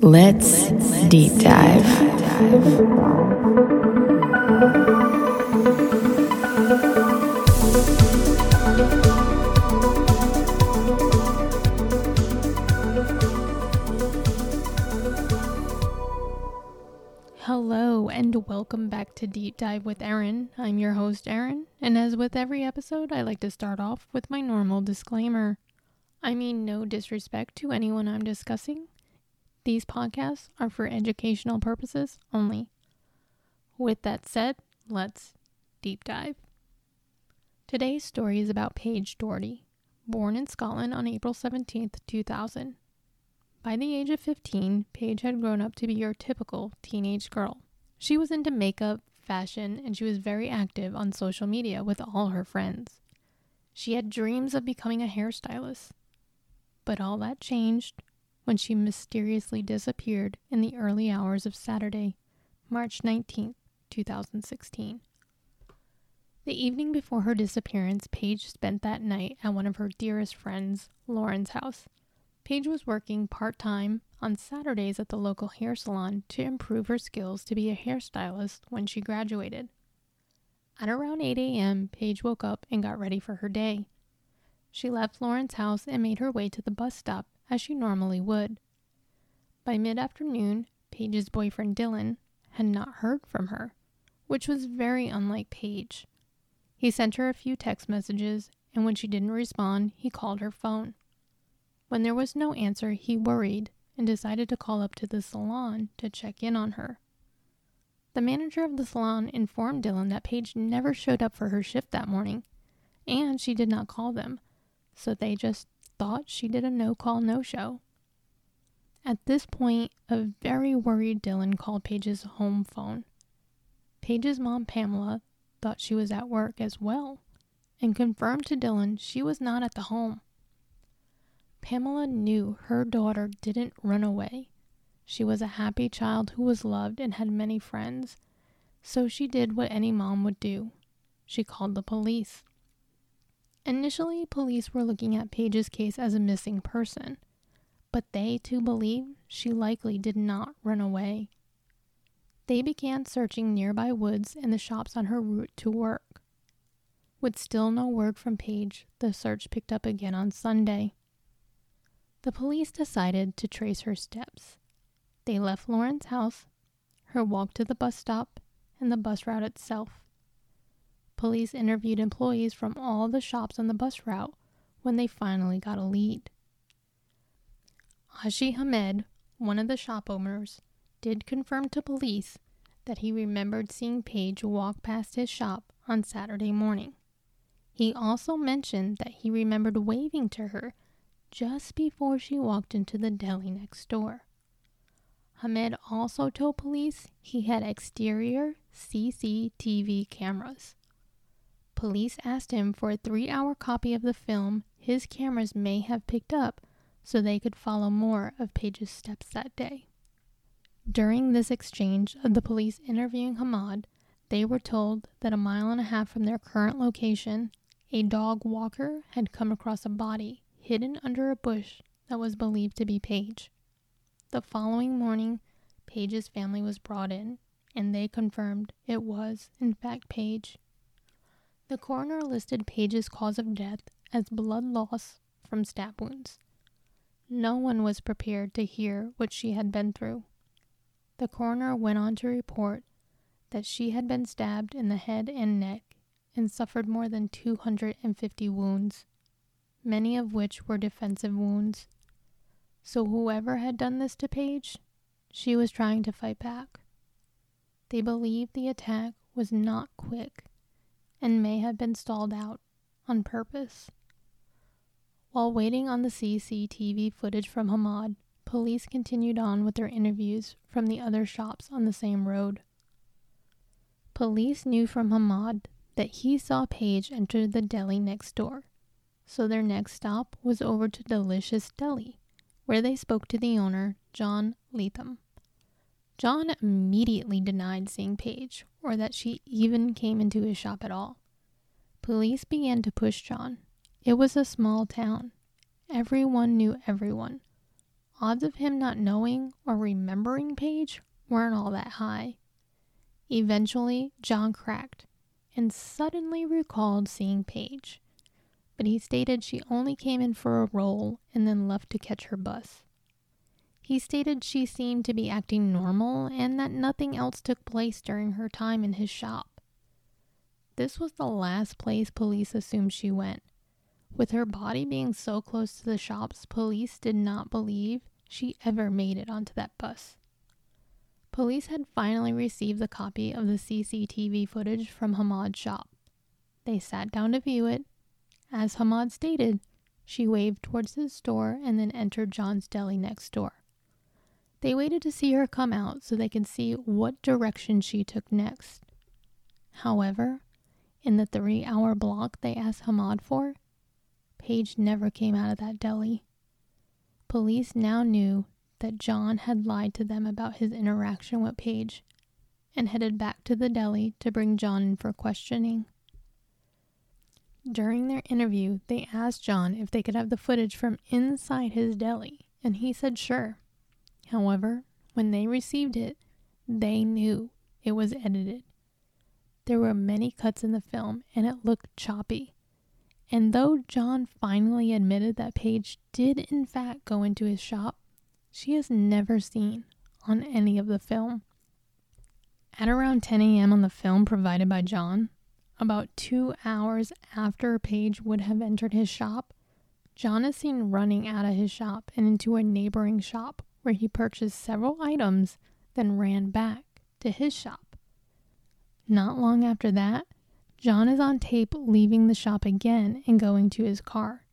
Let's deep dive. Hello, and welcome back to Deep Dive with Erin. I'm your host, Erin, and as with every episode, I like to start off with my normal disclaimer. I mean, no disrespect to anyone I'm discussing, these podcasts are for educational purposes only. With that said, let's deep dive. Today's story is about Paige Doherty, born in Scotland on April 17, 2000. By the age of 15, Paige had grown up to be your typical teenage girl. She was into makeup, fashion, and she was very active on social media with all her friends. She had dreams of becoming a hairstylist. But all that changed when she mysteriously disappeared in the early hours of Saturday, March 19, 2016. The evening before her disappearance, Paige spent that night at one of her dearest friends, Lauren's house. Paige was working part time on Saturdays at the local hair salon to improve her skills to be a hairstylist when she graduated. At around 8 a.m., Paige woke up and got ready for her day. She left Lauren's house and made her way to the bus stop as she normally would. By mid afternoon, Paige's boyfriend Dylan had not heard from her, which was very unlike Paige. He sent her a few text messages, and when she didn't respond, he called her phone. When there was no answer, he worried and decided to call up to the salon to check in on her. The manager of the salon informed Dylan that Paige never showed up for her shift that morning, and she did not call them, so they just thought she did a no call, no show. At this point, a very worried Dylan called Paige's home phone. Paige's mom, Pamela, thought she was at work as well and confirmed to Dylan she was not at the home. Pamela knew her daughter didn't run away. She was a happy child who was loved and had many friends, so she did what any mom would do. She called the police. Initially, police were looking at Paige's case as a missing person, but they too believed she likely did not run away. They began searching nearby woods and the shops on her route to work. With still no word from Paige, the search picked up again on Sunday. The police decided to trace her steps. They left Lauren's house, her walk to the bus stop, and the bus route itself. Police interviewed employees from all the shops on the bus route when they finally got a lead. Ashi Hamed, one of the shop owners, did confirm to police that he remembered seeing Paige walk past his shop on Saturday morning. He also mentioned that he remembered waving to her just before she walked into the deli next door. Hamed also told police he had exterior CCTV cameras. Police asked him for a three hour copy of the film his cameras may have picked up so they could follow more of Paige's steps that day. During this exchange of the police interviewing Hamad, they were told that a mile and a half from their current location, a dog walker had come across a body hidden under a bush that was believed to be Paige. The following morning, Paige's family was brought in, and they confirmed it was, in fact, Paige. The coroner listed Paige's cause of death as blood loss from stab wounds. No one was prepared to hear what she had been through. The coroner went on to report that she had been stabbed in the head and neck and suffered more than 250 wounds, many of which were defensive wounds. So, whoever had done this to Paige, she was trying to fight back. They believe the attack was not quick and may have been stalled out on purpose. While waiting on the CCTV footage from Hamad, police continued on with their interviews from the other shops on the same road. Police knew from Hamad that he saw Paige enter the deli next door, so their next stop was over to Delicious Deli, where they spoke to the owner, John Latham. John immediately denied seeing Paige or that she even came into his shop at all. Police began to push John. It was a small town. Everyone knew everyone. odds of him not knowing or remembering Paige weren't all that high. Eventually, John cracked and suddenly recalled seeing Paige, but he stated she only came in for a roll and then left to catch her bus. He stated she seemed to be acting normal and that nothing else took place during her time in his shop. This was the last place police assumed she went. With her body being so close to the shops, police did not believe she ever made it onto that bus. Police had finally received the copy of the CCTV footage from Hamad's shop. They sat down to view it. As Hamad stated, she waved towards his store and then entered John's deli next door. They waited to see her come out so they could see what direction she took next. However, in the three hour block they asked Hamad for, Paige never came out of that deli. Police now knew that John had lied to them about his interaction with Paige and headed back to the deli to bring John in for questioning. During their interview, they asked John if they could have the footage from inside his deli, and he said sure. However, when they received it, they knew it was edited. There were many cuts in the film, and it looked choppy. And though John finally admitted that Paige did in fact go into his shop, she is never seen on any of the film. At around 10 a.m. on the film provided by John, about two hours after Paige would have entered his shop, John is seen running out of his shop and into a neighboring shop where he purchased several items, then ran back to his shop. Not long after that, John is on tape leaving the shop again and going to his car,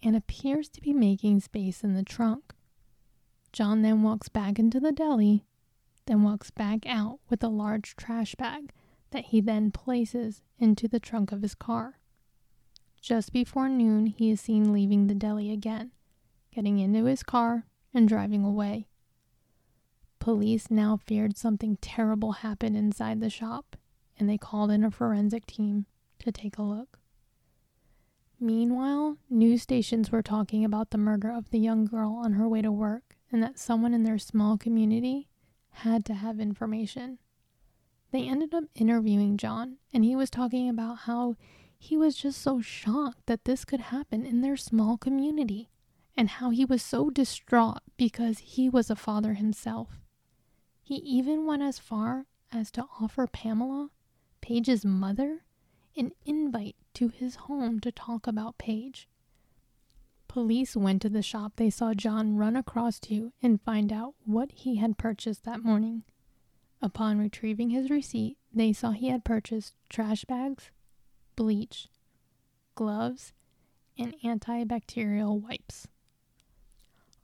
and appears to be making space in the trunk. John then walks back into the deli, then walks back out with a large trash bag that he then places into the trunk of his car. Just before noon, he is seen leaving the deli again, getting into his car and driving away. Police now feared something terrible happened inside the shop, and they called in a forensic team to take a look. Meanwhile, news stations were talking about the murder of the young girl on her way to work and that someone in their small community had to have information. They ended up interviewing John, and he was talking about how he was just so shocked that this could happen in their small community, and how he was so distraught because he was a father himself. He even went as far as to offer Pamela, Paige's mother, an invite to his home to talk about Paige. Police went to the shop they saw John run across to and find out what he had purchased that morning. Upon retrieving his receipt, they saw he had purchased trash bags, bleach, gloves, and antibacterial wipes.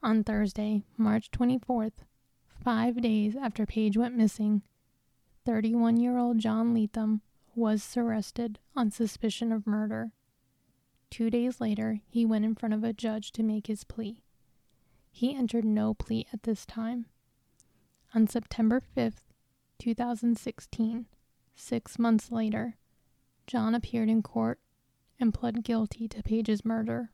On Thursday, March 24th, five days after Paige went missing, 31 year old John Leathem was arrested on suspicion of murder. Two days later, he went in front of a judge to make his plea. He entered no plea at this time. On September 5th, 2016, six months later, John appeared in court and pled guilty to Paige's murder.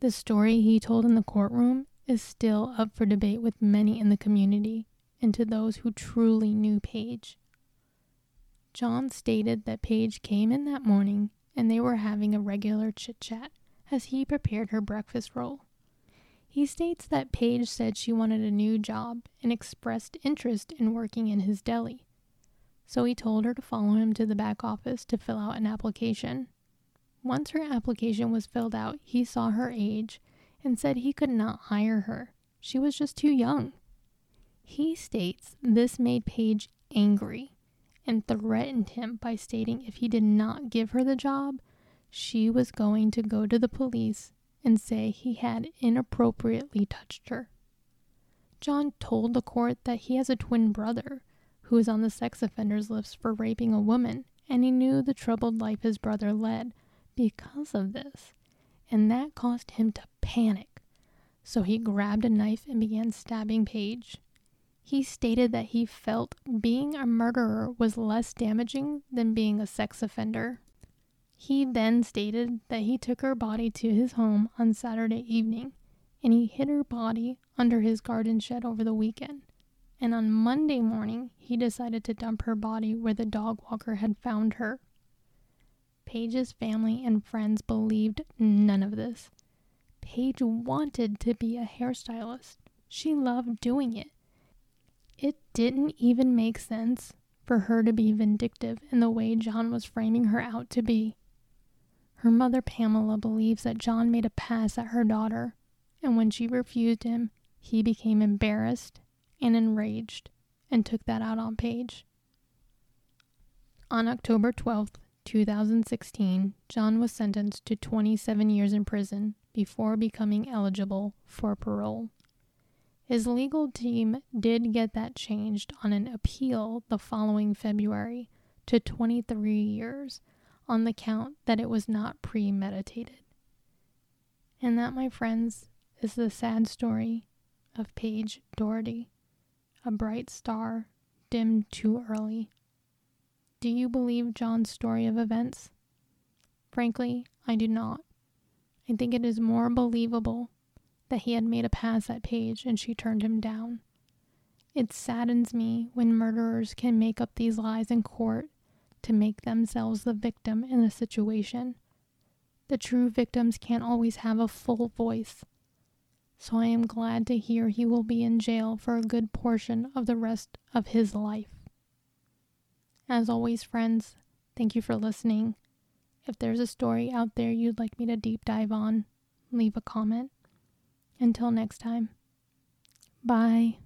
The story he told in the courtroom is still up for debate with many in the community and to those who truly knew Paige. John stated that Paige came in that morning and they were having a regular chit chat as he prepared her breakfast roll. He states that Paige said she wanted a new job and expressed interest in working in his deli. So he told her to follow him to the back office to fill out an application. Once her application was filled out, he saw her age and said he could not hire her. She was just too young. He states this made Paige angry and threatened him by stating if he did not give her the job, she was going to go to the police and say he had inappropriately touched her. John told the court that he has a twin brother who is on the sex offenders list for raping a woman, and he knew the troubled life his brother led because of this, and that caused him to panic. So he grabbed a knife and began stabbing Paige. He stated that he felt being a murderer was less damaging than being a sex offender. He then stated that he took her body to his home on Saturday evening and he hid her body under his garden shed over the weekend. And on Monday morning, he decided to dump her body where the dog walker had found her. Paige's family and friends believed none of this. Paige wanted to be a hairstylist. She loved doing it. It didn't even make sense for her to be vindictive in the way John was framing her out to be. Her mother, Pamela, believes that John made a pass at her daughter, and when she refused him, he became embarrassed and enraged and took that out on Paige. On October 12th, 2016, John was sentenced to 27 years in prison before becoming eligible for parole. His legal team did get that changed on an appeal the following February to 23 years on the count that it was not premeditated. And that, my friends, is the sad story of Paige Doherty, a bright star dimmed too early. Do you believe John's story of events? Frankly, I do not. I think it is more believable that he had made a pass at Paige and she turned him down. It saddens me when murderers can make up these lies in court to make themselves the victim in a situation. The true victims can't always have a full voice. So I am glad to hear he will be in jail for a good portion of the rest of his life. As always, friends, thank you for listening. If there's a story out there you'd like me to deep dive on, leave a comment. Until next time, bye.